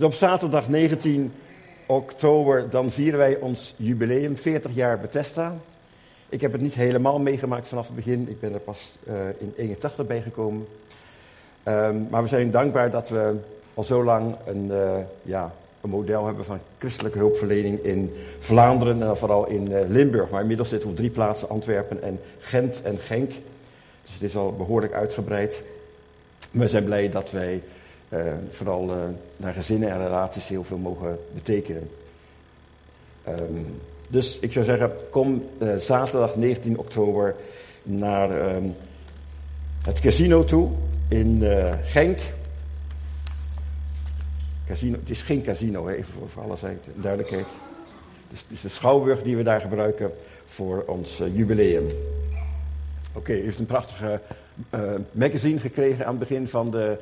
Dus op zaterdag 19 oktober dan vieren wij ons jubileum, 40 jaar Bethesda. Ik heb het niet helemaal meegemaakt vanaf het begin. Ik ben er pas uh, in 81 bij gekomen. Um, maar we zijn dankbaar dat we al zo lang een, uh, ja, een model hebben van christelijke hulpverlening in Vlaanderen en vooral in uh, Limburg. Maar inmiddels zitten we op drie plaatsen, Antwerpen en Gent en Genk. Dus het is al behoorlijk uitgebreid. We zijn blij dat wij uh, vooral uh, naar gezinnen en relaties heel veel mogen betekenen. Um, dus ik zou zeggen, kom uh, zaterdag 19 oktober naar um, het casino toe in Genk. Casino, het is geen casino, even voor, alle duidelijkheid. Het is de schouwburg die we daar gebruiken voor ons jubileum. Oké, u heeft een prachtige magazine gekregen aan het begin van de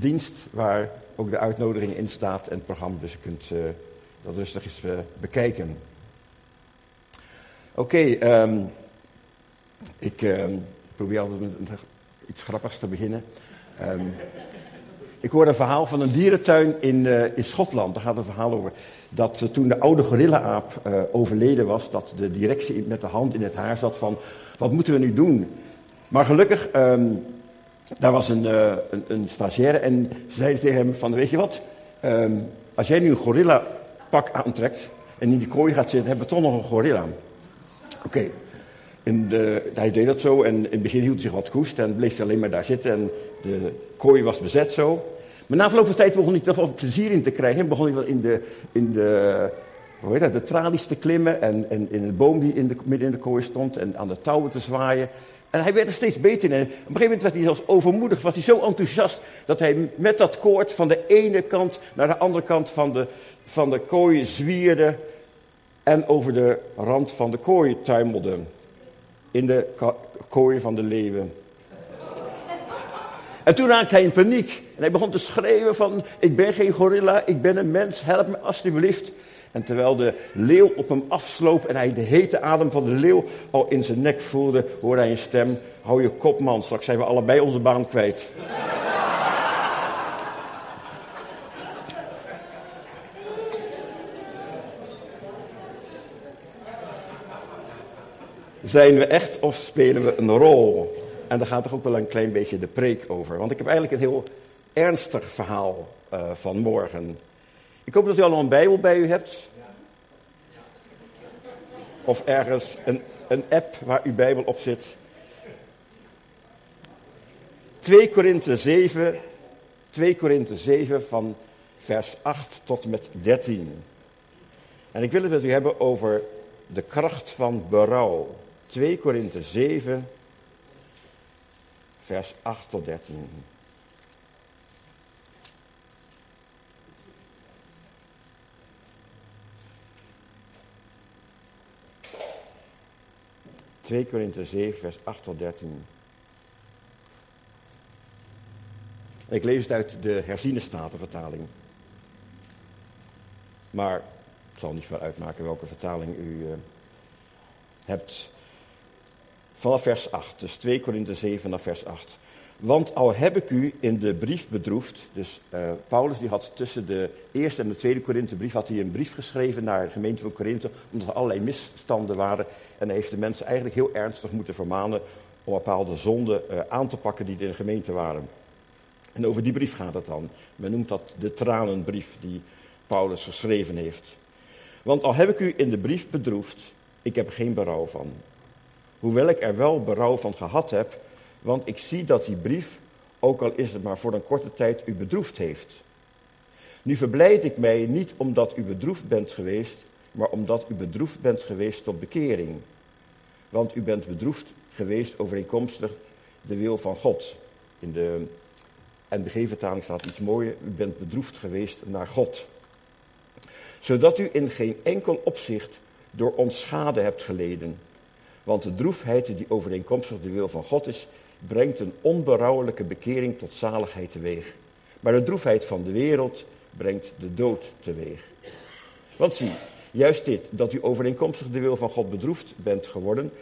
dienst waar ook de uitnodiging in staat en het programma. Dus je kunt uh, dat rustig eens uh, bekijken. Oké, um, ik um, probeer altijd met iets grappigs te beginnen. Um, ik hoorde een verhaal van een dierentuin in, uh, in Schotland. Daar gaat een verhaal over. Dat toen de oude gorilla-aap overleden was, dat de directie met de hand in het haar zat van, wat moeten we nu doen? Maar gelukkig daar was een, uh, een, een, stagiaire en ze zei tegen hem van, weet je wat, um, als jij nu een gorilla pak aantrekt en in die kooi gaat zitten, hebben we toch nog een gorilla. Oké. Okay. Hij deed dat zo en in het begin hield hij zich wat koest en bleef hij alleen maar daar zitten en de kooi was bezet zo. Maar na verloop van tijd begon hij er wel plezier in te krijgen en begon hij wel in de, in de, hoe heet dat, de tralies te klimmen en, en in de boom die in de, midden in de kooi stond en aan de touwen te zwaaien. En hij werd er steeds beter in. Op een gegeven moment werd hij zelfs overmoedig. Was hij zo enthousiast dat hij met dat koord van de ene kant naar de andere kant van de, van de kooi zwierde. En over de rand van de kooi tuimelde. In de kooi van de leeuwen. En toen raakte hij in paniek. En hij begon te schreeuwen van, ik ben geen gorilla, ik ben een mens, help me alsjeblieft. En terwijl de leeuw op hem afsloop en hij de hete adem van de leeuw al in zijn nek voelde, hoorde hij een stem: Hou je kop, man, straks zijn we allebei onze baan kwijt. Zijn we echt of spelen we een rol? En daar gaat toch ook wel een klein beetje de preek over. Want ik heb eigenlijk een heel ernstig verhaal uh, van morgen. Ik hoop dat u al een Bijbel bij u hebt. Of ergens een, een app waar uw Bijbel op zit. 2 Korinthe 7, 2 Korinthe 7 van vers 8 tot met 13. En ik wil het met u hebben over de kracht van berouw. 2 Korinthe 7, vers 8 tot 13. 2 Korinther 7, vers 8 tot 13. Ik lees het uit de herziene statenvertaling. Maar het zal niet veel uitmaken welke vertaling u uh, hebt. Vanaf vers 8, dus 2 Korinther 7 naar vers 8. Want al heb ik u in de brief bedroefd, dus uh, Paulus die had tussen de eerste en de tweede Korinthebrief had hij een brief geschreven naar de gemeente van Korinthe, omdat er allerlei misstanden waren. En hij heeft de mensen eigenlijk heel ernstig moeten vermanen om bepaalde zonden uh, aan te pakken die in de gemeente waren. En over die brief gaat het dan. Men noemt dat de tranenbrief die Paulus geschreven heeft. Want al heb ik u in de brief bedroefd, ik heb geen berouw van. Hoewel ik er wel berouw van gehad heb, want ik zie dat die brief, ook al is het maar voor een korte tijd, u bedroefd heeft. Nu verblijd ik mij niet omdat u bedroefd bent geweest, maar omdat u bedroefd bent geweest tot bekering. Want u bent bedroefd geweest overeenkomstig de wil van God. In de NBG-vertaling staat iets mooier. U bent bedroefd geweest naar God. Zodat u in geen enkel opzicht door ons schade hebt geleden. Want de droefheid die overeenkomstig de wil van God is, brengt een onberouwelijke bekering tot zaligheid teweeg. Maar de droefheid van de wereld brengt de dood teweeg. Want zie, juist dit, dat u overeenkomstig de wil van God bedroefd bent geworden,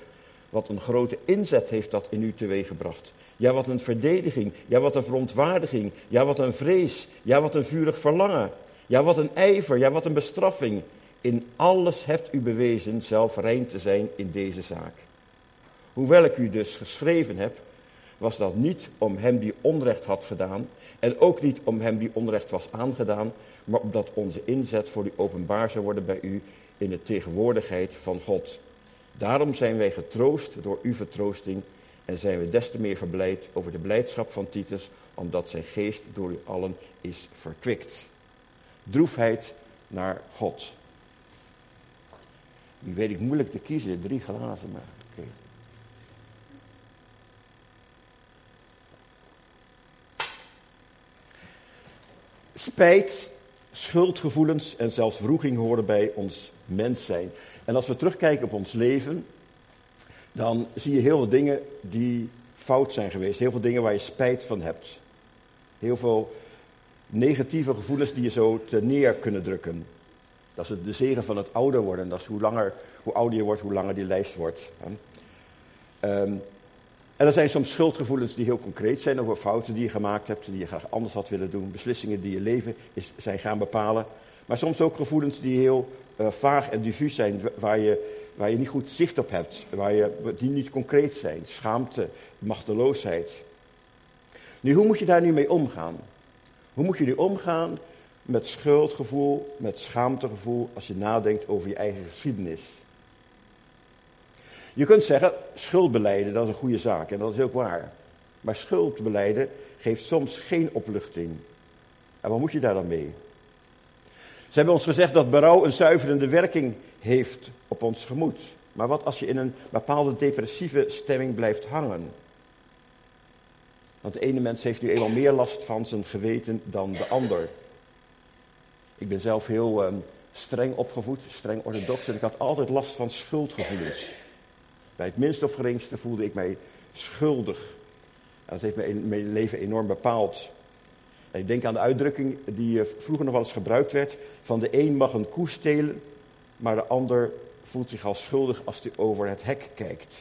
wat een grote inzet heeft dat in u teweeggebracht. Ja, wat een verdediging, ja, wat een verontwaardiging, ja, wat een vrees, ja, wat een vurig verlangen. Ja, wat een ijver, ja, wat een bestraffing. In alles hebt u bewezen zelf rein te zijn in deze zaak. Hoewel ik u dus geschreven heb, was dat niet om hem die onrecht had gedaan en ook niet om hem die onrecht was aangedaan, maar opdat onze inzet voor u openbaar zou worden bij u in de tegenwoordigheid van God. Daarom zijn wij getroost door uw vertroosting en zijn we des te meer verblijd over de blijdschap van Titus, omdat zijn geest door u allen is verkwikt. Droefheid naar God. Nu weet ik moeilijk te kiezen, drie glazen, maar oké. Spijt, schuldgevoelens en zelfs wroeging horen bij ons mens zijn. En als we terugkijken op ons leven, dan zie je heel veel dingen die fout zijn geweest. Heel veel dingen waar je spijt van hebt. Heel veel negatieve gevoelens die je zo te neer kunnen drukken. Dat is de zegen van het ouder worden. Dat hoe, langer, hoe ouder je wordt, hoe langer die lijst wordt. Um, en er zijn soms schuldgevoelens die heel concreet zijn over fouten die je gemaakt hebt, die je graag anders had willen doen, beslissingen die je leven is, zijn gaan bepalen. Maar soms ook gevoelens die heel uh, vaag en diffuus zijn, waar je, waar je niet goed zicht op hebt, waar je, die niet concreet zijn. Schaamte, machteloosheid. Nu, hoe moet je daar nu mee omgaan? Hoe moet je nu omgaan met schuldgevoel, met schaamtegevoel, als je nadenkt over je eigen geschiedenis? Je kunt zeggen, schuldbeleiden, dat is een goede zaak en dat is ook waar. Maar schuldbeleiden geeft soms geen opluchting. En wat moet je daar dan mee? Ze hebben ons gezegd dat berouw een zuiverende werking heeft op ons gemoed. Maar wat als je in een bepaalde depressieve stemming blijft hangen? Want de ene mens heeft nu eenmaal meer last van zijn geweten dan de ander. Ik ben zelf heel um, streng opgevoed, streng orthodox, en ik had altijd last van schuldgevoelens. Bij het minste of geringste voelde ik mij schuldig. Dat heeft mijn leven enorm bepaald. Ik denk aan de uitdrukking die eh, vroeger nog wel eens gebruikt werd: van de een mag een koe stelen, maar de ander voelt zich al schuldig als hij over het hek kijkt.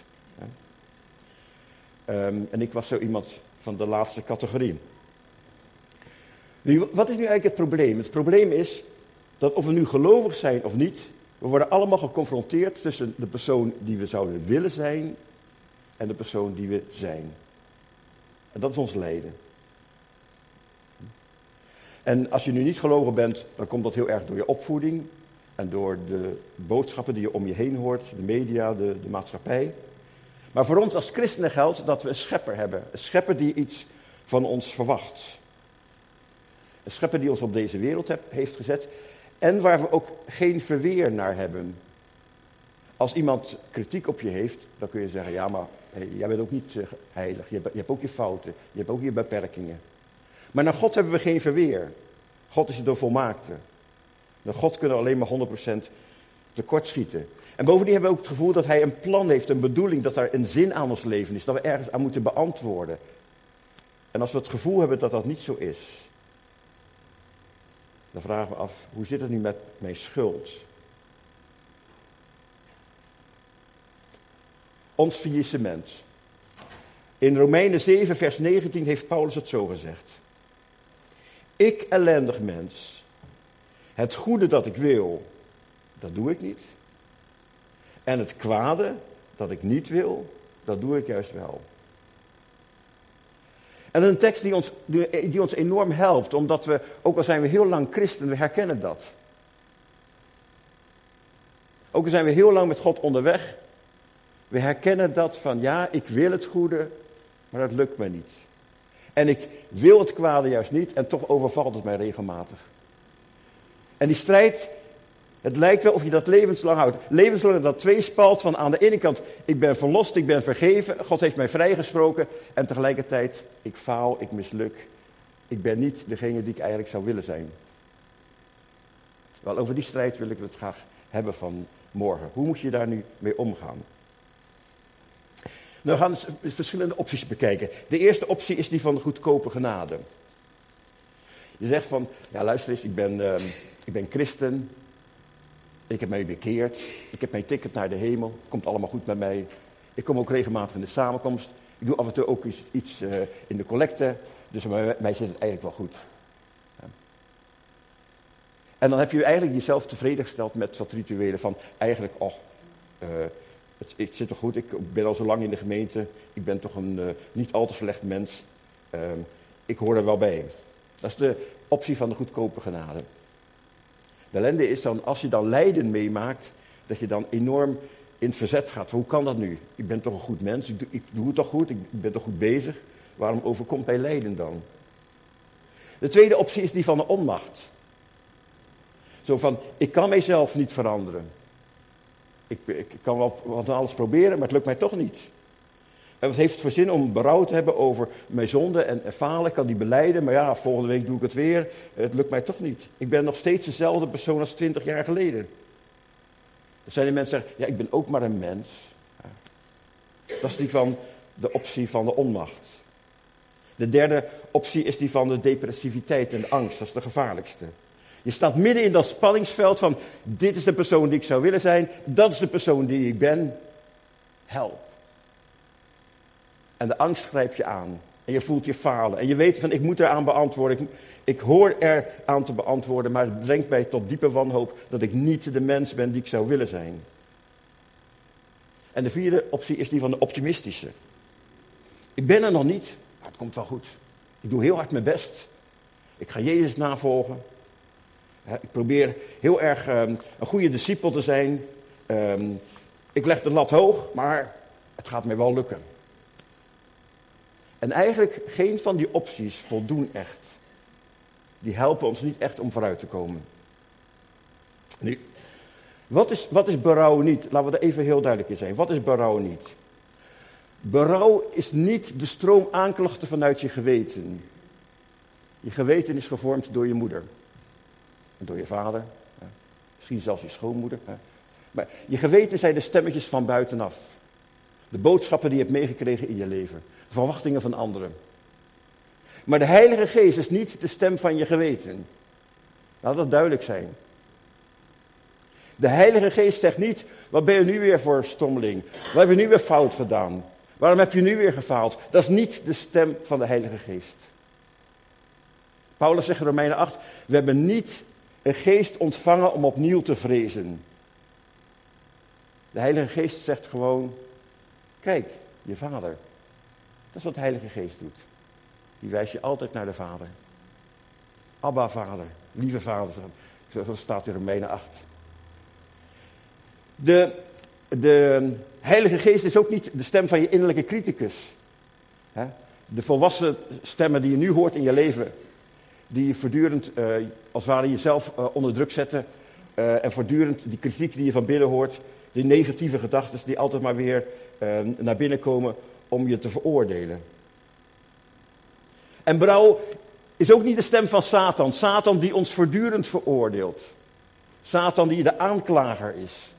Um, en ik was zo iemand van de laatste categorie. Wat is nu eigenlijk het probleem? Het probleem is dat of we nu gelovig zijn of niet, we worden allemaal geconfronteerd tussen de persoon die we zouden willen zijn en de persoon die we zijn. En dat is ons lijden. En als je nu niet gelovig bent, dan komt dat heel erg door je opvoeding en door de boodschappen die je om je heen hoort, de media, de, de maatschappij. Maar voor ons als christenen geldt dat we een schepper hebben. Een schepper die iets van ons verwacht. Een schepper die ons op deze wereld heeft gezet en waar we ook geen verweer naar hebben. Als iemand kritiek op je heeft, dan kun je zeggen, ja maar jij bent ook niet uh, heilig. Je, je hebt ook je fouten, je hebt ook je beperkingen. Maar naar God hebben we geen verweer. God is de volmaakte. Naar God kunnen we alleen maar 100% tekortschieten. En bovendien hebben we ook het gevoel dat hij een plan heeft, een bedoeling, dat er een zin aan ons leven is, dat we ergens aan moeten beantwoorden. En als we het gevoel hebben dat dat niet zo is, dan vragen we af, hoe zit het nu met mijn schuld? Ons faillissement. In Romeinen 7, vers 19 heeft Paulus het zo gezegd. Ik ellendig mens, het goede dat ik wil, dat doe ik niet. En het kwade dat ik niet wil, dat doe ik juist wel. En een tekst die ons, die, ons enorm helpt, omdat we, ook al zijn we heel lang christen, we herkennen dat. Ook al zijn we heel lang met God onderweg, we herkennen dat van ja, ik wil het goede, maar dat lukt me niet. En ik wil het kwade juist niet en toch overvalt het mij regelmatig. En die strijd, het lijkt wel of je dat levenslang houdt. Levenslang dat tweespalt van aan de ene kant, ik ben verlost, ik ben vergeven, God heeft mij vrijgesproken. En tegelijkertijd, ik faal, ik misluk. Ik ben niet degene die ik eigenlijk zou willen zijn. Wel, over die strijd wil ik het graag hebben van morgen. Hoe moet je daar nu mee omgaan? Nou, we gaan verschillende opties bekijken. De eerste optie is die van goedkope genade. Je zegt van, ja luister eens, ik ben, uh, ik ben christen, ik heb mij bekeerd. Ik heb mijn ticket naar de hemel. Komt allemaal goed met mij. Ik kom ook regelmatig in de samenkomst. Ik doe af en toe ook iets, uh, in de collecte. Dus bij mij zit het eigenlijk wel goed. En dan heb je eigenlijk jezelf tevreden gesteld met wat rituelen van eigenlijk, oh, uh, het, zit toch goed, ik ben al zo lang in de gemeente, ik ben toch een uh, niet al te slecht mens, uh, ik hoor er wel bij. Dat is de optie van de goedkope genade. De ellende is dan, als je dan lijden meemaakt, dat je dan enorm in het verzet gaat. Hoe kan dat nu? Ik ben toch een goed mens, ik doe, het toch goed, ik ben toch goed bezig. Waarom overkomt mij lijden dan? De tweede optie is die van de onmacht. Zo van, ik kan mijzelf niet veranderen. Ik, ik kan wel wat alles proberen, maar het lukt mij toch niet. En wat heeft het voor zin om berouw te hebben over mijn zonde en falen? Kan die beleiden, maar ja, volgende week doe ik het weer. Het lukt mij toch niet. Ik ben nog steeds dezelfde persoon als twintig jaar geleden. Er zijn die mensen die zeggen, ja, ik ben ook maar een mens. Dat is die van de optie van de onmacht. De derde optie is die van de depressiviteit en de angst. Dat is de gevaarlijkste. Je staat midden in dat spanningsveld van, dit is de persoon die ik zou willen zijn, dat is de persoon die ik ben. Help. En de angst grijpt je aan. En je voelt je falen. En je weet van, ik moet eraan beantwoorden. Ik, hoor er aan te beantwoorden, maar het brengt mij tot diepe wanhoop dat ik niet de mens ben die ik zou willen zijn. En de vierde optie is die van de optimistische. Ik ben er nog niet, maar het komt wel goed. Ik doe heel hard mijn best. Ik ga Jezus navolgen. Ik probeer heel erg um, een goede discipel te zijn. Um, ik leg de lat hoog, maar het gaat mij wel lukken. En eigenlijk geen van die opties voldoen echt. Die helpen ons niet echt om vooruit te komen. Nu, wat is, wat is berouw niet? Laten we er even heel duidelijk in zijn. Wat is berouw niet? Berouw is niet de stroom aanklachten vanuit je geweten. Je geweten is gevormd door je moeder. En door je vader. Misschien zelfs je schoonmoeder. Maar je geweten zijn de stemmetjes van buitenaf. De boodschappen die je hebt meegekregen in je leven. Verwachtingen van anderen. Maar de Heilige Geest is niet de stem van je geweten. Laat dat duidelijk zijn. De Heilige Geest zegt niet, wat ben je nu weer voor stommeling? Wat heb je nu weer fout gedaan? Waarom heb je nu weer gefaald? Dat is niet de stem van de Heilige Geest. Paulus zegt in Romeinen 8, we hebben niet een geest ontvangen om opnieuw te vrezen. De Heilige Geest zegt gewoon, kijk, je vader. Dat is wat de Heilige Geest doet. Die wijst je altijd naar de Vader. Abba, Vader. Lieve Vader. Zo staat in Romeinen 8. De, de Heilige Geest is ook niet de stem van je innerlijke criticus. De volwassen stemmen die je nu hoort in je leven. Die je voortdurend, uh, als het ware, jezelf uh, onder druk zetten. Uh, en voortdurend die kritiek die je van binnen hoort. Die negatieve gedachten die altijd maar weer naar binnen komen om je te veroordelen. En berouw is ook niet de stem van Satan. Satan die ons voortdurend veroordeelt. Satan die de aanklager is.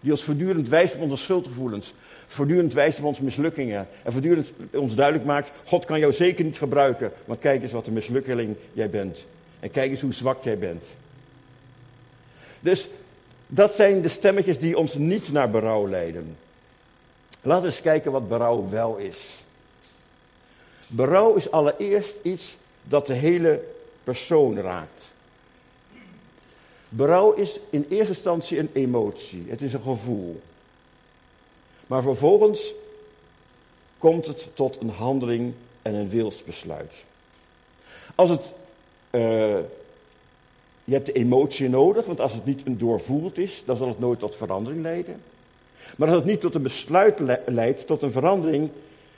Die ons voortdurend wijst op onze schuldgevoelens. Voortdurend wijst op onze mislukkingen. En voortdurend ons duidelijk maakt, God kan jou zeker niet gebruiken. Want kijk eens wat een mislukkeling jij bent. En kijk eens hoe zwak jij bent. Dus dat zijn de stemmetjes die ons niet naar berouw leiden. Laten we eens kijken wat berouw wel is. Berouw is allereerst iets dat de hele persoon raakt. Berouw is in eerste instantie een emotie, het is een gevoel. Maar vervolgens komt het tot een handeling en een wilsbesluit. Als het, uh, je hebt de emotie nodig, want als het niet een doorvoeld is, dan zal het nooit tot verandering leiden. Maar als het niet tot een besluit leidt, tot een verandering,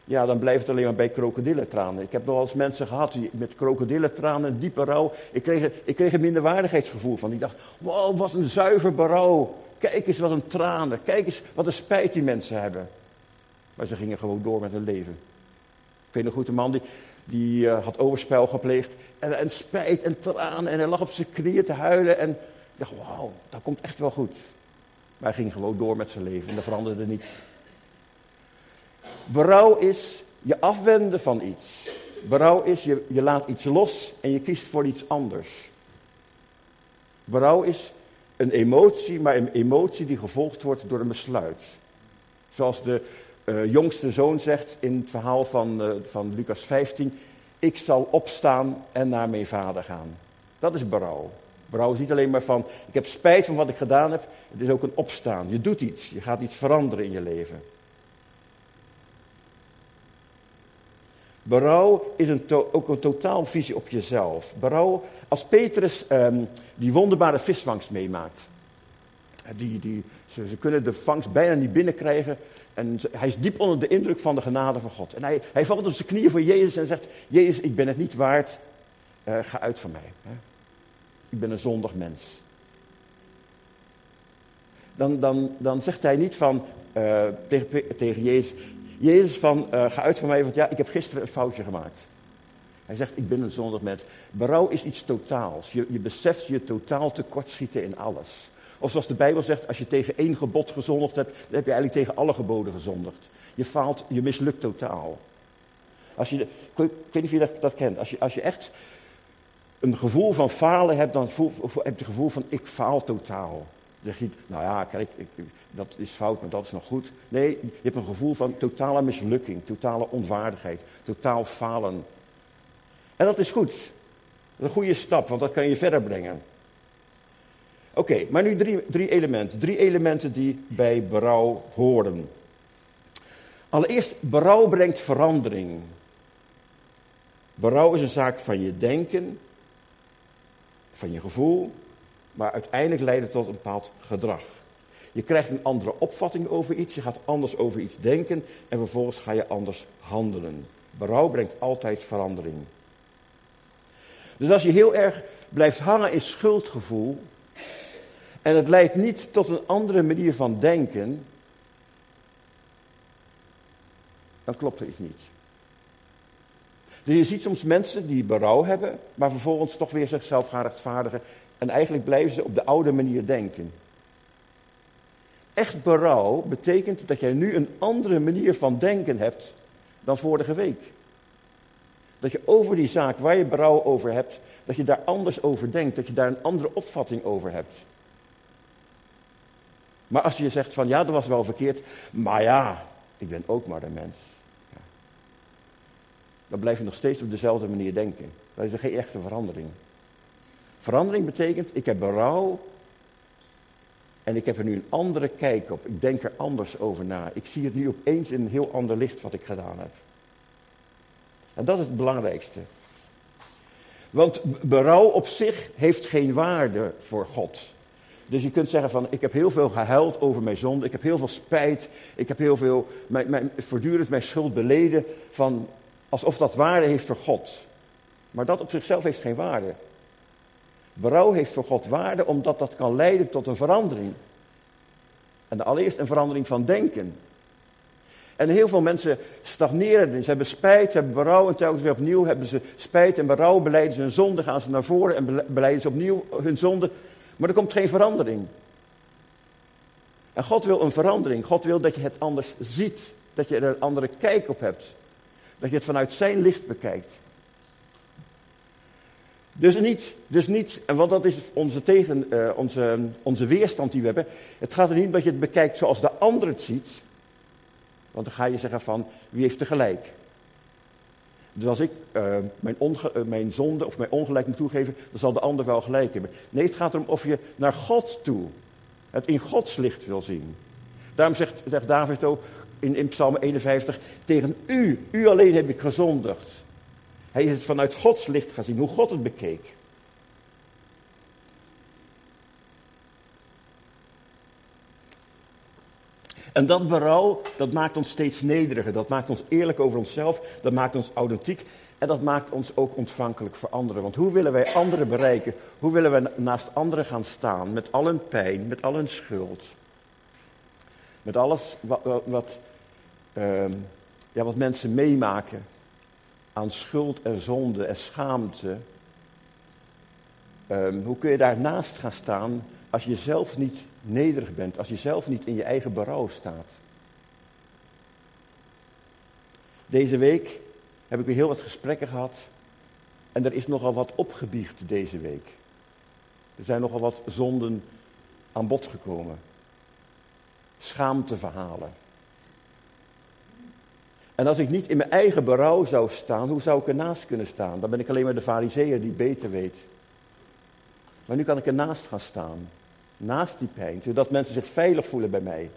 ja, dan blijft het alleen maar bij krokodillentranen. Ik heb nog wel eens mensen gehad die met krokodillentranen en diepe rouw. Ik kreeg, ik kreeg een minderwaardigheidsgevoel van. Ik dacht, wow, wat een zuiver berouw. Kijk eens wat een tranen. Kijk eens wat een spijt die mensen hebben. Maar ze gingen gewoon door met hun leven. Ik weet nog goed, een man die, die uh, had overspel gepleegd. En, en spijt en tranen. En hij lag op zijn knieën te huilen. En ik dacht, wauw, dat komt echt wel goed. Maar hij ging gewoon door met zijn leven en dat veranderde niet. Berouw is je afwenden van iets. Berouw is je, je laat iets los en je kiest voor iets anders. Berouw is een emotie, maar een emotie die gevolgd wordt door een besluit. Zoals de uh, jongste zoon zegt in het verhaal van, uh, van Lucas 15: Ik zal opstaan en naar mijn vader gaan. Dat is berouw. Berouw is niet alleen maar van, ik heb spijt van wat ik gedaan heb. Het is ook een opstaan. Je doet iets. Je gaat iets veranderen in je leven. Berouw is een ook een totaalvisie op jezelf. Berouw, als Petrus um, die wonderbare visvangst meemaakt. Die, die, ze, ze, kunnen de vangst bijna niet binnenkrijgen. En hij is diep onder de indruk van de genade van God. En hij, hij valt op zijn knieën voor Jezus en zegt: Jezus, ik ben het niet waard. Uh, ga uit van mij. Hè. Ik ben een zondig mens. Dan, dan, dan zegt hij niet van, uh, tegen, Jezus: Jezus, van, uh, ga uit van mij, want ja, ik heb gisteren een foutje gemaakt. Hij zegt: Ik ben een zondig mens. Berouw is iets totaals. Je, je beseft je totaal tekortschieten in alles. Of zoals de Bijbel zegt, als je tegen één gebod gezondigd hebt, dan heb je eigenlijk tegen alle geboden gezondigd. Je faalt, je mislukt totaal. Als je, ik weet niet of je dat, dat kent. Als je, als je echt een gevoel van falen hebt, dan voel, heb je het gevoel van ik faal totaal. Nou ja, kijk, ik, dat is fout, maar dat is nog goed. Nee, je hebt een gevoel van totale mislukking, totale onwaardigheid, totaal falen. En dat is goed. Dat is een goede stap, want dat kan je verder brengen. Oké, maar nu drie, drie elementen. Drie elementen die bij berouw horen. Allereerst, berouw brengt verandering. Berouw is een zaak van je denken, van je gevoel, maar uiteindelijk leidt het tot een bepaald gedrag. Je krijgt een andere opvatting over iets, je gaat anders over iets denken en vervolgens ga je anders handelen. Berouw brengt altijd verandering. Dus als je heel erg blijft hangen in schuldgevoel, en het leidt niet tot een andere manier van denken, dan klopt er iets niet. Dus je ziet soms mensen die berouw hebben, maar vervolgens toch weer zichzelf gaan rechtvaardigen. En eigenlijk blijven ze op de oude manier denken. Echt berouw betekent dat jij nu een andere manier van denken hebt dan vorige week. Dat je over die zaak waar je berouw over hebt, dat je daar anders over denkt, dat je daar een andere opvatting over hebt. Maar als je zegt van ja, dat was wel verkeerd, maar ja, ik ben ook maar een mens. Dan blijf je nog steeds op dezelfde manier denken. Dat is er geen echte verandering. Verandering betekent, ik heb berouw en ik heb er nu een andere kijk op. Ik denk er anders over na. Ik zie het nu opeens in een heel ander licht wat ik gedaan heb. En dat is het belangrijkste. Want berouw op zich heeft geen waarde voor God. Dus je kunt zeggen van, ik heb heel veel gehuild over mijn zonde, ik heb heel veel spijt, ik heb heel veel, mijn, voortdurend mijn schuld beleden, van, alsof dat waarde heeft voor God. Maar dat op zichzelf heeft geen waarde. Berouw heeft voor God waarde omdat dat kan leiden tot een verandering. En allereerst een verandering van denken. En heel veel mensen stagneren. Ze hebben spijt, ze hebben berouw en telkens weer opnieuw hebben ze spijt en berouw. Beleiden ze hun zonde, gaan ze naar voren en beleiden ze opnieuw hun zonde. Maar er komt geen verandering. En God wil een verandering. God wil dat je het anders ziet. Dat je er een andere kijk op hebt. Dat je het vanuit zijn licht bekijkt. Dus niet, dus niet want dat is onze, tegen, uh, onze, onze weerstand die we hebben. Het gaat er niet om dat je het bekijkt zoals de ander het ziet. Want dan ga je zeggen van, wie heeft er gelijk? Dus als ik uh, mijn, uh, mijn, zonde of mijn ongelijk moet toegeven, dan zal de ander wel gelijk hebben. Nee, het gaat erom of je naar God toe het in Gods licht wil zien. Daarom zegt, zegt David ook in, in Psalm 51, tegen u, u alleen heb ik gezondigd. Hij is het vanuit Gods licht gezien, hoe God het bekeek. En dat berouw, dat maakt ons steeds nederiger. Dat maakt ons eerlijk over onszelf. Dat maakt ons authentiek. En dat maakt ons ook ontvankelijk voor anderen. Want hoe willen wij anderen bereiken? Hoe willen wij naast anderen gaan staan? Met al hun pijn, met al hun schuld. Met alles wat, uh, ja, wat mensen meemaken aan schuld en zonde en schaamte. Um, hoe kun je daarnaast gaan staan als je zelf niet nederig bent, als je zelf niet in je eigen berouw staat. Deze week heb ik weer heel wat gesprekken gehad en er is nogal wat opgebiecht deze week. Er zijn nogal wat zonden aan bod gekomen. Schaamteverhalen. En als ik niet in mijn eigen berouw zou staan, hoe zou ik ernaast kunnen staan? Dan ben ik alleen maar de fariseer die beter weet. Maar nu kan ik ernaast gaan staan. Naast die pijn. Zodat mensen zich veilig voelen bij mij.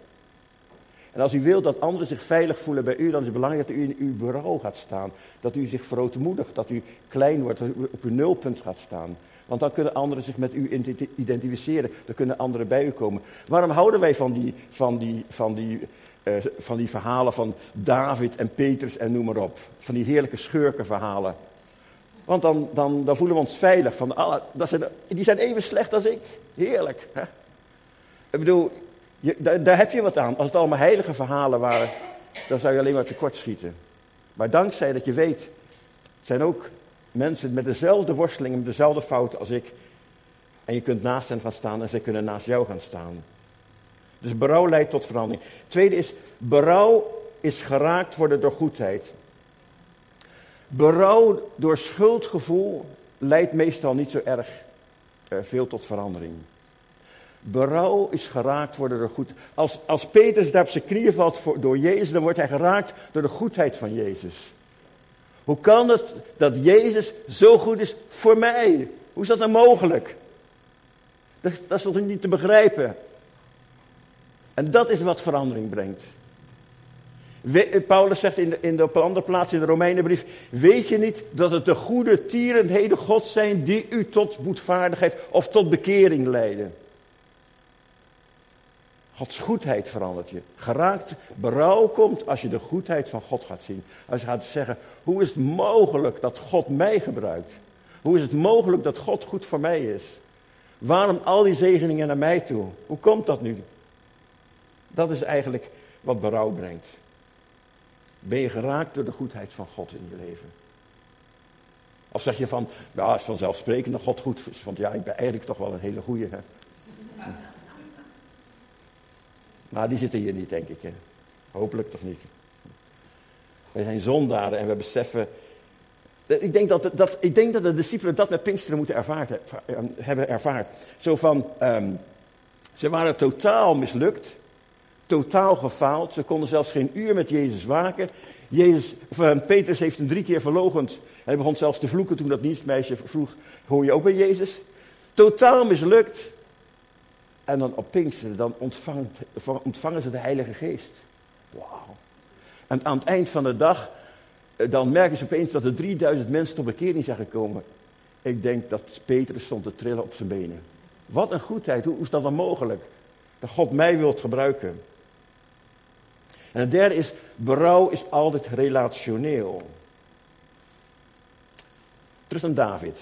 En als u wilt dat anderen zich veilig voelen bij u, dan is het belangrijk dat u in uw bureau gaat staan. Dat u zich verootmoedigt, dat u klein wordt, dat u op uw nulpunt gaat staan. Want dan kunnen anderen zich met u identificeren. Dan kunnen anderen bij u komen. Waarom houden wij van die, van die, van die, uh, van die verhalen van David en Petrus en noem maar op? Van die heerlijke schurkenverhalen. Want dan, dan, dan voelen we ons veilig. Van, alle, dat die zijn even slecht als ik. Heerlijk. Hè? Ik bedoel, je, daar, heb je wat aan. Als het allemaal heilige verhalen waren, dan zou je alleen maar tekort schieten. Maar dankzij dat je weet, zijn ook mensen met dezelfde worstelingen, met dezelfde fouten als ik. En je kunt naast hen gaan staan en zij kunnen naast jou gaan staan. Dus berouw leidt tot verandering. Tweede is, berouw is geraakt worden door goedheid. Berouw door schuldgevoel leidt meestal niet zo erg uh, veel tot verandering. Berouw is geraakt worden door goed. Als, als Petrus daar op zijn knieën valt voor, door Jezus, dan wordt hij geraakt door de goedheid van Jezus. Hoe kan het dat Jezus zo goed is voor mij? Hoe is dat nou mogelijk? Dat, dat is toch niet te begrijpen? En dat is wat verandering brengt. Paulus zegt in de, in de, op een andere plaats in de Romeinenbrief: Weet je niet dat het de goede tierenheden God zijn die u tot boetvaardigheid of tot bekering leiden? Gods goedheid verandert je. Geraakt berouw komt als je de goedheid van God gaat zien. Als je gaat zeggen, hoe is het mogelijk dat God mij gebruikt? Hoe is het mogelijk dat God goed voor mij is? Waarom al die zegeningen naar mij toe? Hoe komt dat nu? Dat is eigenlijk wat berouw brengt. Ben je geraakt door de goedheid van God in je leven? Of zeg je van, ja, is vanzelfsprekend dat God goed is. Want ja, ik ben eigenlijk toch wel een hele goeie. Hè? Maar die zitten hier niet, denk ik. Hopelijk toch niet. Wij zijn zondaren en we beseffen. Ik denk dat, dat, ik denk dat de discipelen dat met Pinksteren moeten ervaard, hebben ervaard. Zo van, um, ze waren totaal mislukt, totaal gefaald. Ze konden zelfs geen uur met Jezus waken. Jezus, of, um, Petrus heeft hem drie keer verlogend. Hij begon zelfs te vloeken toen dat dienstmeisje vroeg, hoor je ook bij Jezus? Totaal mislukt. En dan op Pinksteren, dan ontvangen ze de Heilige Geest. Wauw. En aan het eind van de dag, eh, dan merken ze opeens dat er 3000 mensen tot bekering zijn gekomen. Ik denk dat Petrus stond te trillen op zijn benen. Wat een goedheid, hoe is dat dan mogelijk? Dat God mij wilt gebruiken. En het derde is, berouw is altijd relationeel. Terug naar David.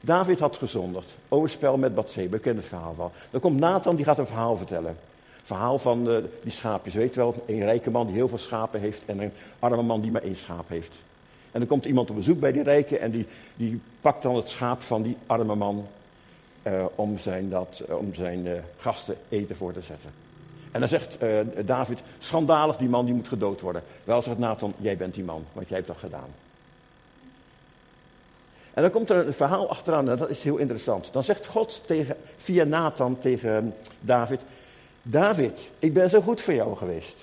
David had gezondigd. Overspel met Bathseba, bekend het verhaal wel. Dan komt Nathan, die gaat een verhaal vertellen. Verhaal van uh, die schaapjes. Weet wel, een rijke man die heel veel schapen heeft en een arme man die maar één schaap heeft. En dan komt iemand op bezoek bij die rijke en die, die pakt dan het schaap van die arme man uh, om zijn, dat, uh, om zijn gasten eten voor te zetten. En dan zegt David, schandalig, die man die moet gedood worden. Wel zegt Nathan, jij bent die man, want jij hebt dat gedaan. En dan komt er een verhaal achteraan en dat is heel interessant. Dan zegt God tegen, via Nathan tegen David: David, ik ben zo goed voor jou geweest.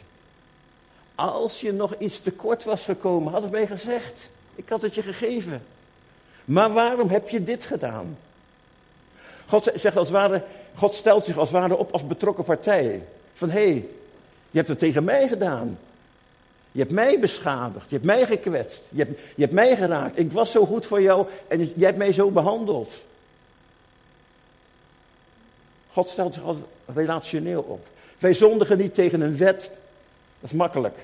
Als je nog iets tekort was gekomen, had het mij gezegd. Ik had het je gegeven. Maar waarom heb je dit gedaan? God zegt als ware, God stelt zich als ware op als betrokken partij. Van hé, hey, je hebt het tegen mij gedaan. Je hebt mij beschadigd, je hebt mij gekwetst, je hebt, je hebt mij geraakt. Ik was zo goed voor jou en jij hebt mij zo behandeld. God stelt zich altijd relationeel op. Wij zondigen niet tegen een wet, dat is makkelijk.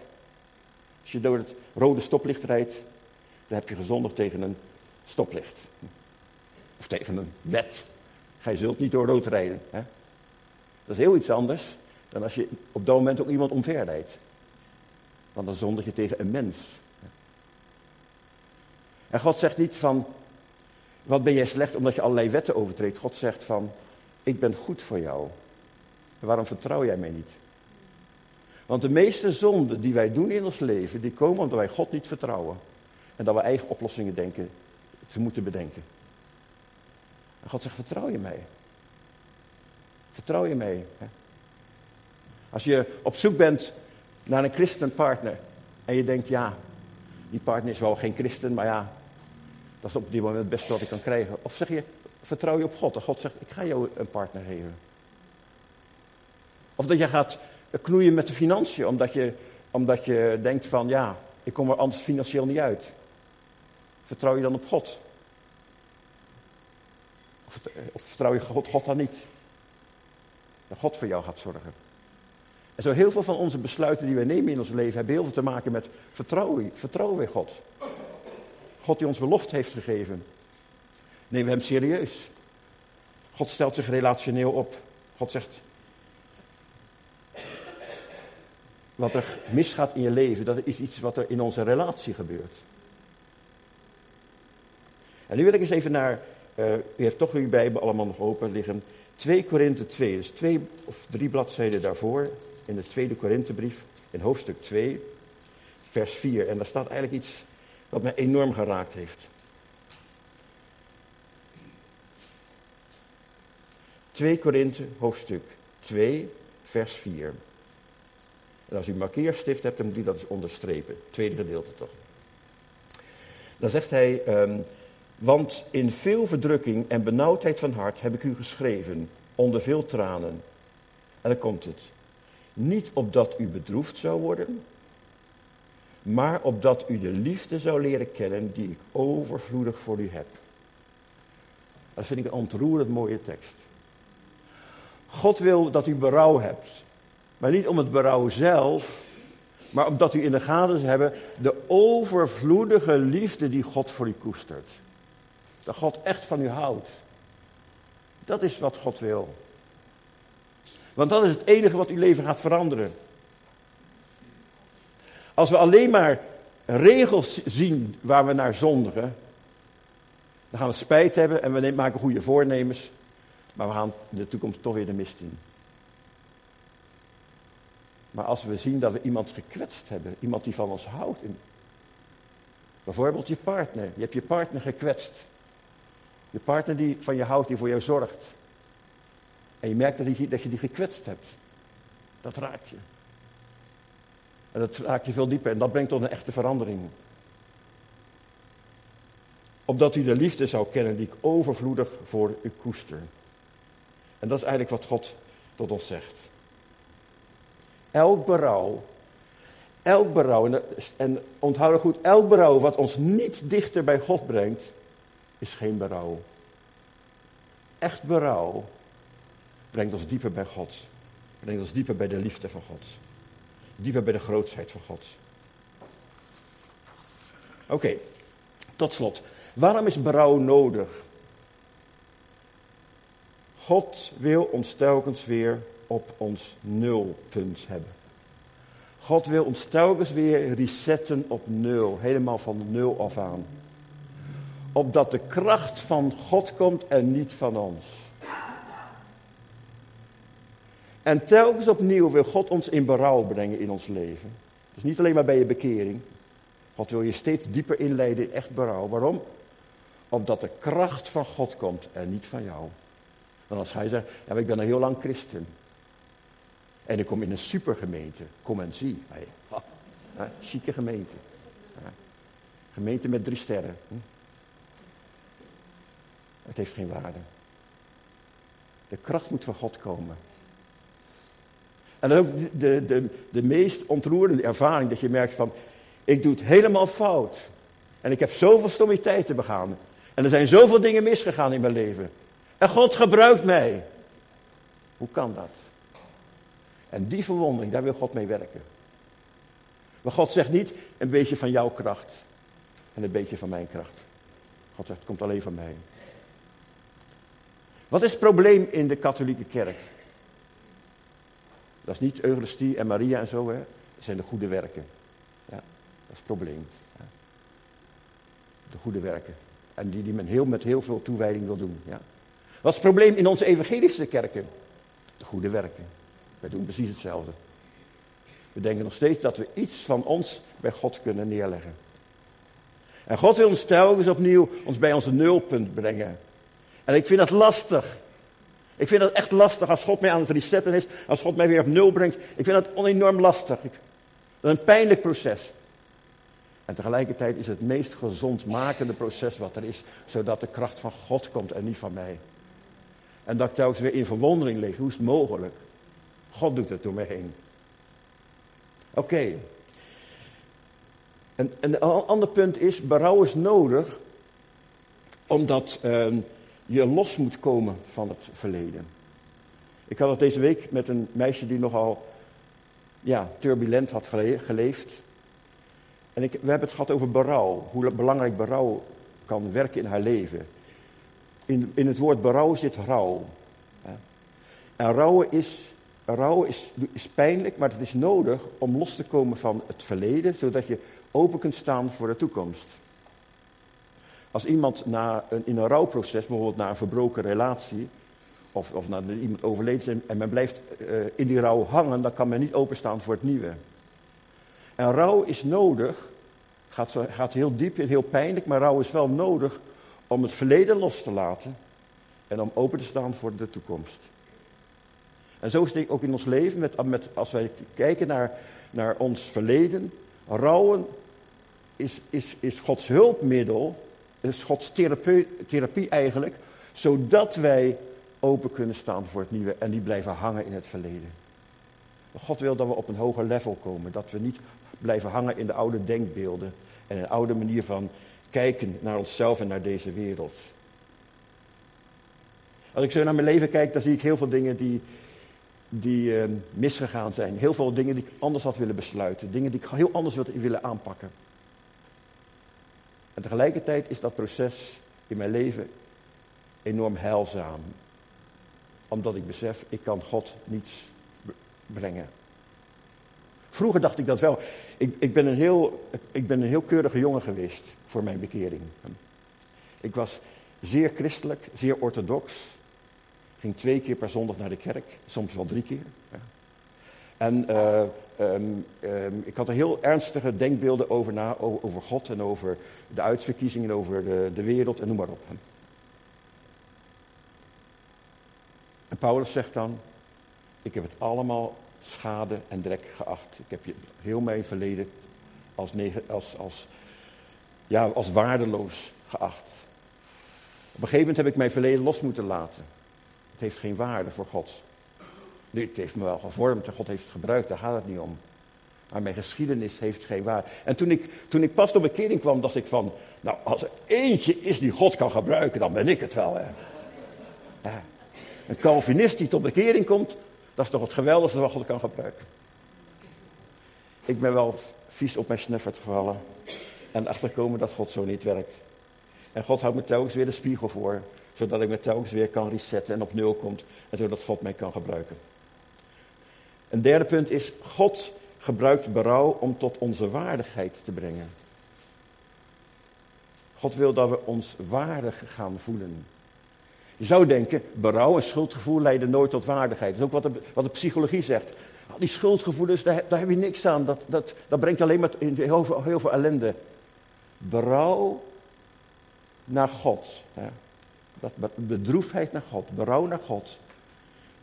Als je door het rode stoplicht rijdt, dan heb je gezondigd tegen een stoplicht. Of tegen een wet. Gij zult niet door rood rijden. Hè? Dat is heel iets anders dan als je op dat moment ook iemand omverrijdt. Want dan zondig je tegen een mens. En God zegt niet van, wat ben jij slecht omdat je allerlei wetten overtreedt. God zegt van, ik ben goed voor jou. En waarom vertrouw jij mij niet? Want de meeste zonden die wij doen in ons leven, die komen omdat wij God niet vertrouwen. En dat we eigen oplossingen denken, te moeten bedenken. En God zegt, vertrouw je mij? Vertrouw je mij? Hè? Als je op zoek bent naar een christenpartner. En je denkt, ja, die partner is wel geen christen, maar ja, dat is op dit moment het beste wat ik kan krijgen. Of zeg je, Vertrouw je op God en God zegt, ik ga jou een partner geven. Of dat je gaat knoeien met de financiën, omdat je, omdat je denkt van, ja, ik kom er anders financieel niet uit. Vertrouw je dan op God? Of, of vertrouw je God, God dan niet? Dat God voor jou gaat zorgen. En zo heel veel van onze besluiten die we nemen in ons leven hebben heel veel te maken met vertrouwen, vertrouwen in God. God die ons belofte heeft gegeven. Nemen we hem serieus. God stelt zich relationeel op. God zegt, wat er misgaat in je leven, dat is iets wat er in onze relatie gebeurt. En nu wil ik eens even naar, uh, u heeft toch uw Bijbel allemaal nog open liggen, 2 Korinthe 2, dus twee of drie bladzijden daarvoor, in de tweede Korinthebrief, in hoofdstuk 2, vers 4. En daar staat eigenlijk iets wat mij enorm geraakt heeft. 2 Korinthe, hoofdstuk 2, vers 4. En als u markeerstift hebt, dan moet u dat eens onderstrepen. Tweede gedeelte toch. Dan zegt hij, um, want in veel verdrukking en benauwdheid van hart heb ik u geschreven, onder veel tranen. En dan komt het. Niet opdat u bedroefd zou worden, maar opdat u de liefde zou leren kennen die ik overvloedig voor u heb. Dat vind ik een ontroerend mooie tekst. God wil dat u berouw hebt. Maar niet om het berouw zelf, maar omdat u in de gaten zou hebben de overvloedige liefde die God voor u koestert. Dat God echt van u houdt. Dat is wat God wil. Want dat is het enige wat uw leven gaat veranderen. Als we alleen maar regels zien waar we naar zondigen, dan gaan we spijt hebben en we maken goede voornemens, maar we gaan de toekomst toch weer de mist in. Maar als we zien dat we iemand gekwetst hebben, iemand die van ons houdt, bijvoorbeeld je partner, je hebt je partner gekwetst, je partner die van je houdt, die voor jou zorgt, en je merkt dat je, die gekwetst hebt, dat raakt je. En dat raakt je veel dieper en dat brengt tot een echte verandering. Opdat u de liefde zou kennen die ik overvloedig voor u koester. En dat is eigenlijk wat God tot ons zegt. Elk berouw, elk berouw, en, en onthoud er goed, elk berouw wat ons niet dichter bij God brengt, is geen berouw. Echt berouw brengt ons dieper bij God. Brengt ons dieper bij de liefde van God. Dieper bij de grootheid van God. Oké, tot slot. Waarom is berouw nodig? God wil ons telkens weer op ons nulpunt hebben. God wil ons telkens weer resetten op nul, helemaal van nul af aan. Opdat de kracht van God komt en niet van ons. En telkens opnieuw wil God ons in berouw brengen in ons leven. Dus niet alleen maar bij je bekering. God wil je steeds dieper inleiden in echt berouw. Waarom? Omdat de kracht van God komt en niet van jou. Want als hij zegt, ja, ik ben al heel lang christen. En ik kom in een supergemeente. Kom en zie. Chique gemeente. Gemeente met drie sterren. Het heeft geen waarde. De kracht moet van God komen. En dan ook de, de, de meest ontroerende ervaring dat je merkt van, ik doe het helemaal fout. En ik heb zoveel stommiteiten begaan. En er zijn zoveel dingen misgegaan in mijn leven. En God gebruikt mij. Hoe kan dat? En die verwondering, daar wil God mee werken. Maar God zegt niet een beetje van jouw kracht en een beetje van mijn kracht. God zegt, het komt alleen van mij. Wat is het probleem in de katholieke kerk? Dat is niet Eucharistie en Maria en zo, hè. Dat zijn de goede werken. Ja, dat is het probleem. De goede werken. En die, die men heel, met heel veel toewijding wil doen. Ja. Wat is het probleem in onze evangelische kerken? De goede werken. Wij doen precies hetzelfde. We denken nog steeds dat we iets van ons bij God kunnen neerleggen. En God wil ons telkens opnieuw ons bij onze nulpunt brengen. En ik vind dat lastig. Ik vind dat echt lastig als God mij aan het resetten is, als God mij weer op nul brengt. Ik vind dat enorm lastig. Dat is een pijnlijk proces. En tegelijkertijd is het meest gezondmakende proces wat er is, zodat de kracht van God komt en niet van mij. En dat ik telkens weer in verwondering leef. Hoe is het mogelijk? God doet het door mij heen. Oké. En, een ander punt is, berouw is nodig omdat ehm, je los moet komen van het verleden. Ik had het deze week met een meisje die nogal ja, turbulent had geleefd. En ik, we hebben het gehad over berouw, hoe belangrijk berouw kan werken in haar leven. In, in het woord berouw zit rouw. En rouwen is, is, is pijnlijk, maar het is nodig om los te komen van het verleden, zodat je open kunt staan voor de toekomst. Als iemand na een, in een rouwproces, bijvoorbeeld na een verbroken relatie, of, of nadat iemand overleden is en men blijft uh, in die rouw hangen, dan kan men niet openstaan voor het nieuwe. En rouw is nodig, gaat, gaat heel diep en heel pijnlijk, maar rouw is wel nodig om het verleden los te laten en om open te staan voor de toekomst. En zo is het ook in ons leven, met, met, als wij kijken naar, naar ons verleden. Rouwen is, is, is Gods hulpmiddel, is Gods therapie, therapie eigenlijk, zodat wij open kunnen staan voor het nieuwe en niet blijven hangen in het verleden. God wil dat we op een hoger level komen, dat we niet blijven hangen in de oude denkbeelden en een oude manier van kijken naar onszelf en naar deze wereld. Als ik zo naar mijn leven kijk, dan zie ik heel veel dingen die, die uh, misgegaan zijn. Heel veel dingen die ik anders had willen besluiten. Dingen die ik heel anders wilde willen aanpakken. En tegelijkertijd is dat proces in mijn leven enorm heilzaam. Omdat ik besef, ik kan God niets brengen. Vroeger dacht ik dat wel. Ik, ik, ben een heel, ik ben een heel keurige jongen geweest voor mijn bekering. Ik was zeer christelijk, zeer orthodox. Ging twee keer per zondag naar de kerk, soms wel drie keer. En uh, um, um, ik had er heel ernstige denkbeelden over na, over God en over de uitverkiezingen, over de, de wereld en noem maar op. En Paulus zegt dan, ik heb het allemaal schade en drek geacht. Ik heb heel mijn verleden als, als, als, ja, als waardeloos geacht. Op een gegeven moment heb ik mijn verleden los moeten laten. Het heeft geen waarde voor God. Het heeft me wel gevormd en God heeft het gebruikt, daar gaat het niet om. Maar mijn geschiedenis heeft geen waarde. En toen ik, toen ik pas op kering kwam, dacht ik van... Nou, als er eentje is die God kan gebruiken, dan ben ik het wel. Hè. Een Calvinist die tot bekering komt, dat is toch het geweldigste wat God kan gebruiken. Ik ben wel vies op mijn snuffert gevallen. En achterkomen dat God zo niet werkt. En God houdt me telkens weer de spiegel voor. Zodat ik me telkens weer kan resetten en op nul komt. En zodat God mij kan gebruiken. Een derde punt is, God gebruikt berouw om tot onze waardigheid te brengen. God wil dat we ons waardig gaan voelen. Je zou denken, berouw en schuldgevoel leiden nooit tot waardigheid. Dat is ook wat de, wat de psychologie zegt. Al die schuldgevoelens, daar, daar heb je niks aan. Dat, dat, dat brengt alleen maar heel veel, heel veel ellende. Berouw naar God. Hè. Dat bedroefdheid naar God, berouw naar God,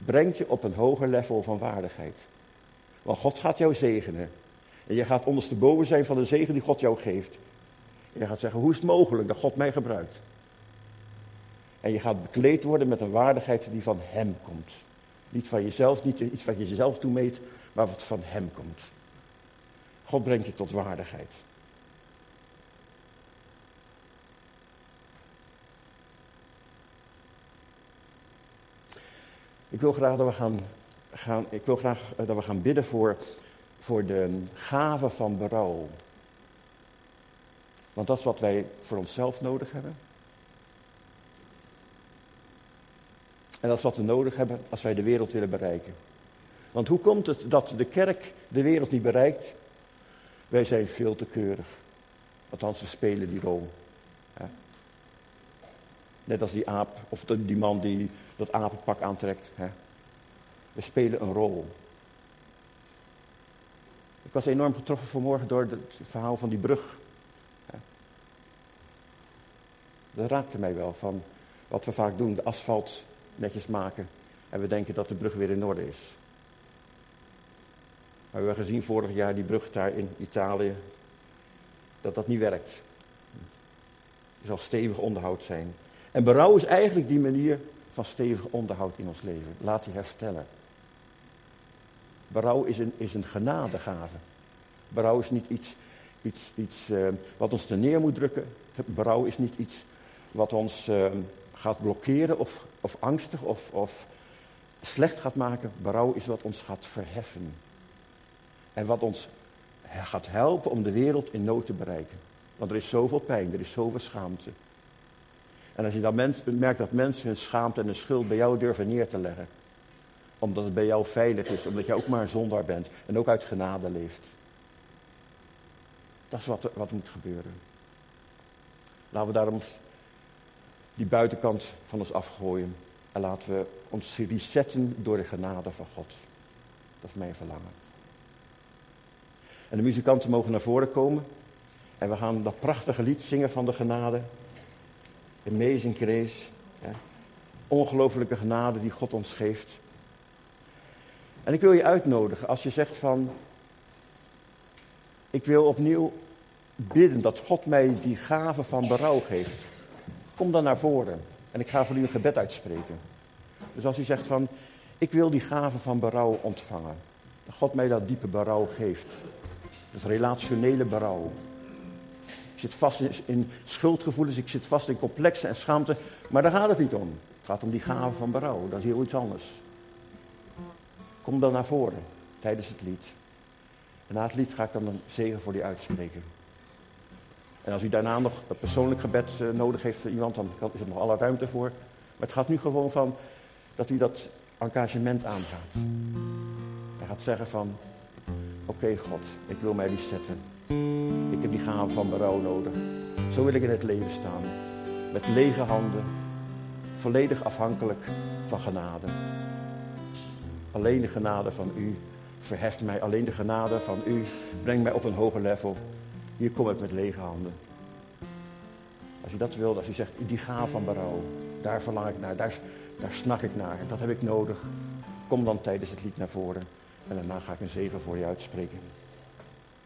brengt je op een hoger level van waardigheid. Want God gaat jou zegenen. En je gaat ondersteboven zijn van de zegen die God jou geeft. En je gaat zeggen, hoe is het mogelijk dat God mij gebruikt? En je gaat bekleed worden met een waardigheid die van Hem komt. Niet van jezelf, niet iets wat je jezelf toemeet, maar wat van Hem komt. God brengt je tot waardigheid. Ik wil graag dat we gaan, gaan, ik wil graag eh, dat we gaan bidden voor, voor de gave van berouw. Want dat is wat wij voor onszelf nodig hebben. En dat is wat we nodig hebben als wij de wereld willen bereiken. Want hoe komt het dat de kerk de wereld niet bereikt? Wij zijn veel te keurig. Althans, we spelen die rol. Net als die aap, of die man die dat apenpak aantrekt. We spelen een rol. Ik was enorm getroffen vanmorgen door het verhaal van die brug. Dat raakte mij wel van wat we vaak doen, de asfalt netjes maken. En we denken dat de brug weer in orde is. Maar we hebben gezien vorig jaar die brug daar in Italië. dat dat niet werkt. Er zal stevig onderhoud zijn. En berouw is eigenlijk die manier van stevig onderhoud in ons leven. Laat die herstellen. Berouw is een, is een genadegave. Berouw is niet iets, iets, iets uh, wat ons te neer moet drukken. Berouw is niet iets wat ons uh, gaat blokkeren of, of angstig of, of slecht gaat maken. Berouw is wat ons gaat verheffen. En wat ons gaat helpen om de wereld in nood te bereiken. Want er is zoveel pijn, er is zoveel schaamte. En als je dan mens, merkt dat mensen hun schaamte en hun schuld bij jou durven neer te leggen. Omdat het bij jou veilig is, omdat je ook maar een zondaar bent en ook uit genade leeft. Dat is wat, wat moet gebeuren. Laten we daarom die buitenkant van ons afgooien. En laten we ons resetten door de genade van God. Dat is mijn verlangen. En de muzikanten mogen naar voren komen. En we gaan dat prachtige lied zingen van de genade. Amazing grace. Ja. Ongelofelijke genade die God ons geeft. En ik wil je uitnodigen als je zegt van. Ik wil opnieuw bidden dat God mij die gave van berouw geeft. Kom dan naar voren. En ik ga voor u een gebed uitspreken. Dus als u zegt van. Ik wil die gave van berouw ontvangen. Dat God mij dat diepe berouw geeft. Dat relationele berouw. Zit vast in, schuldgevoelens, ik zit vast in complexen en schaamte. Maar daar gaat het niet om. Het gaat om die gave van berouw. Dat is heel iets anders. Kom dan naar voren tijdens het lied. En na het lied ga ik dan een zegen voor u uitspreken. En als u daarna nog een persoonlijk gebed eh, nodig heeft voor iemand, dan is er nog alle ruimte voor. Maar het gaat nu gewoon van dat u dat engagement aangaat. Hij gaat zeggen van, Oké God, ik wil mij zetten. Ik heb die gave van berouw nodig. Zo wil ik in het leven staan. Met lege handen. Volledig afhankelijk van genade. Alleen de genade van u verheft mij. Alleen de genade van u brengt mij op een hoger level. Hier kom ik met lege handen. Als u dat wilt, als u zegt, die gave van berouw, daar verlang ik naar, daar, daar snak ik naar, dat heb ik nodig. Kom dan tijdens het lied naar voren. En daarna ga ik een zegen voor je uitspreken.